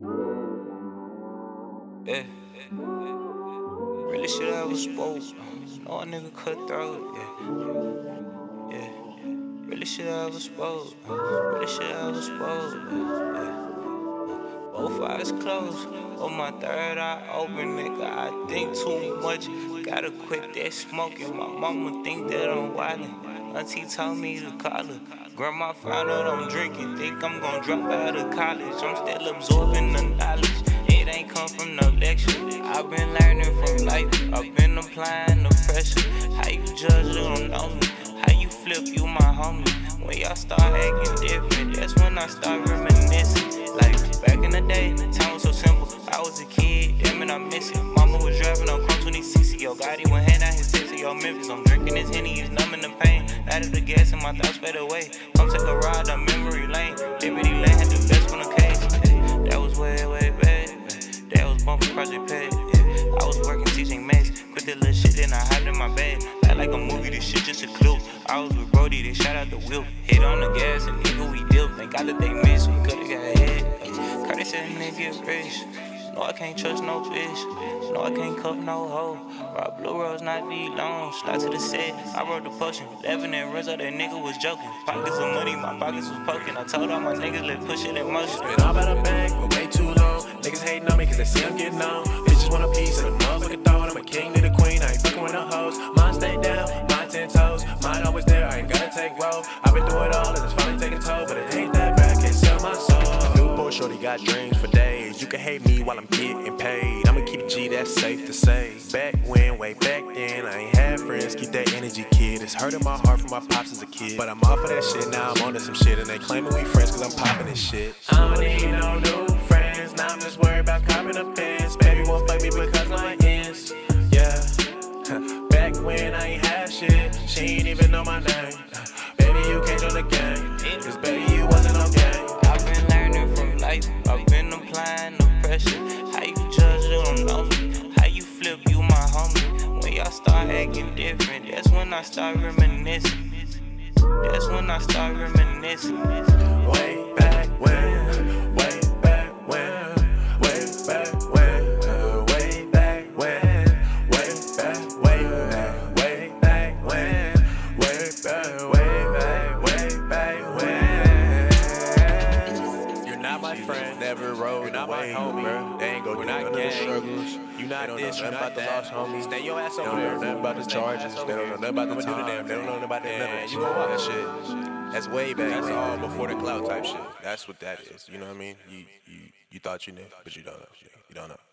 Yeah. Really shit I was spoke. No a nigga cutthroat. Yeah. Yeah. Really shit I was spoke. Really shit I was spoke. Yeah. Both eyes closed. On my third eye open, nigga. I think too much. Gotta quit that smoking. My mama think that I'm wildin'. Auntie told me to call her. Grandma found out I'm drinking. Think I'm gonna drop out of college. I'm still absorbing the knowledge. It ain't come from no lecture. I've been learning from life. I've been applying the pressure. How you judge, you don't know me. How you flip, you my homie. When y'all start acting different, that's when I start reminiscing. Like back in the day, time was so simple. I was a kid, damn it, I miss it. Mama was driving on Chrome 2060. Yo, Gotti went hand out his tips. Yo, Memphis, I'm drinking this Henny, he's numbing the pain. Added the gas and my thoughts fade away. Come take a ride down memory lane. Liberty Lane had the best from the case. That was way, way back. That was bumping Project Pat. Yeah. I was working teaching maths. Quit that little shit, then I hopped in my bag. Act like a movie, this shit just a clue. I was with Brody, they shot out the wheel. Hit on the gas and nigga, we deal. Thank God that they missed, we could've got hit. Said, nigga, rich. No, I can't trust no bitch. No, I can't cuff no hoe. Rock blue rose, not be long. Slide to the set, I wrote the potion. 11 and runs that nigga was joking. Pockets of money, my pockets was poking. I told all my niggas, let push it in motion. Been all about the bank for way too long. Niggas hating on me cause they see I'm getting on. Bitches want a piece of the motherfucking throne. I'm a king to the queen, I ain't fucking with no hoes. Mine stay down, my ten toes. Mine always there, I ain't gotta take roll. I've got dreams for days. You can hate me while I'm getting paid. I'ma keep G, that's safe to say. Back when, way back then, I ain't had friends. Keep that energy, kid. It's hurting my heart from my pops as a kid. But I'm off of that shit now, I'm on to some shit. And they claiming we friends cause I'm popping this shit. I don't need no new friends. Now I'm just worried about copping a pins. Baby won't fuck me because my ends. Yeah. Back when I ain't had shit, she ain't even know my name. Baby, you can't join the game. Cause baby, pressure. How you judge, you don't know me. How you flip, you my homie. When y'all start acting different, that's when I start reminiscing. That's when I start reminiscing. Way back when, You're not my homie, bro. They ain't go through none of the struggles. You not this, you not that. homies. Stay your ass over there. They don't know nothing about the charges. They don't know nothing about the time. They don't know nothing about that. That. You gonna that shit. That's way back. That's all before the cloud type shit. That's what that is. You know what I mean? You you you thought you knew, but you don't know. You don't know.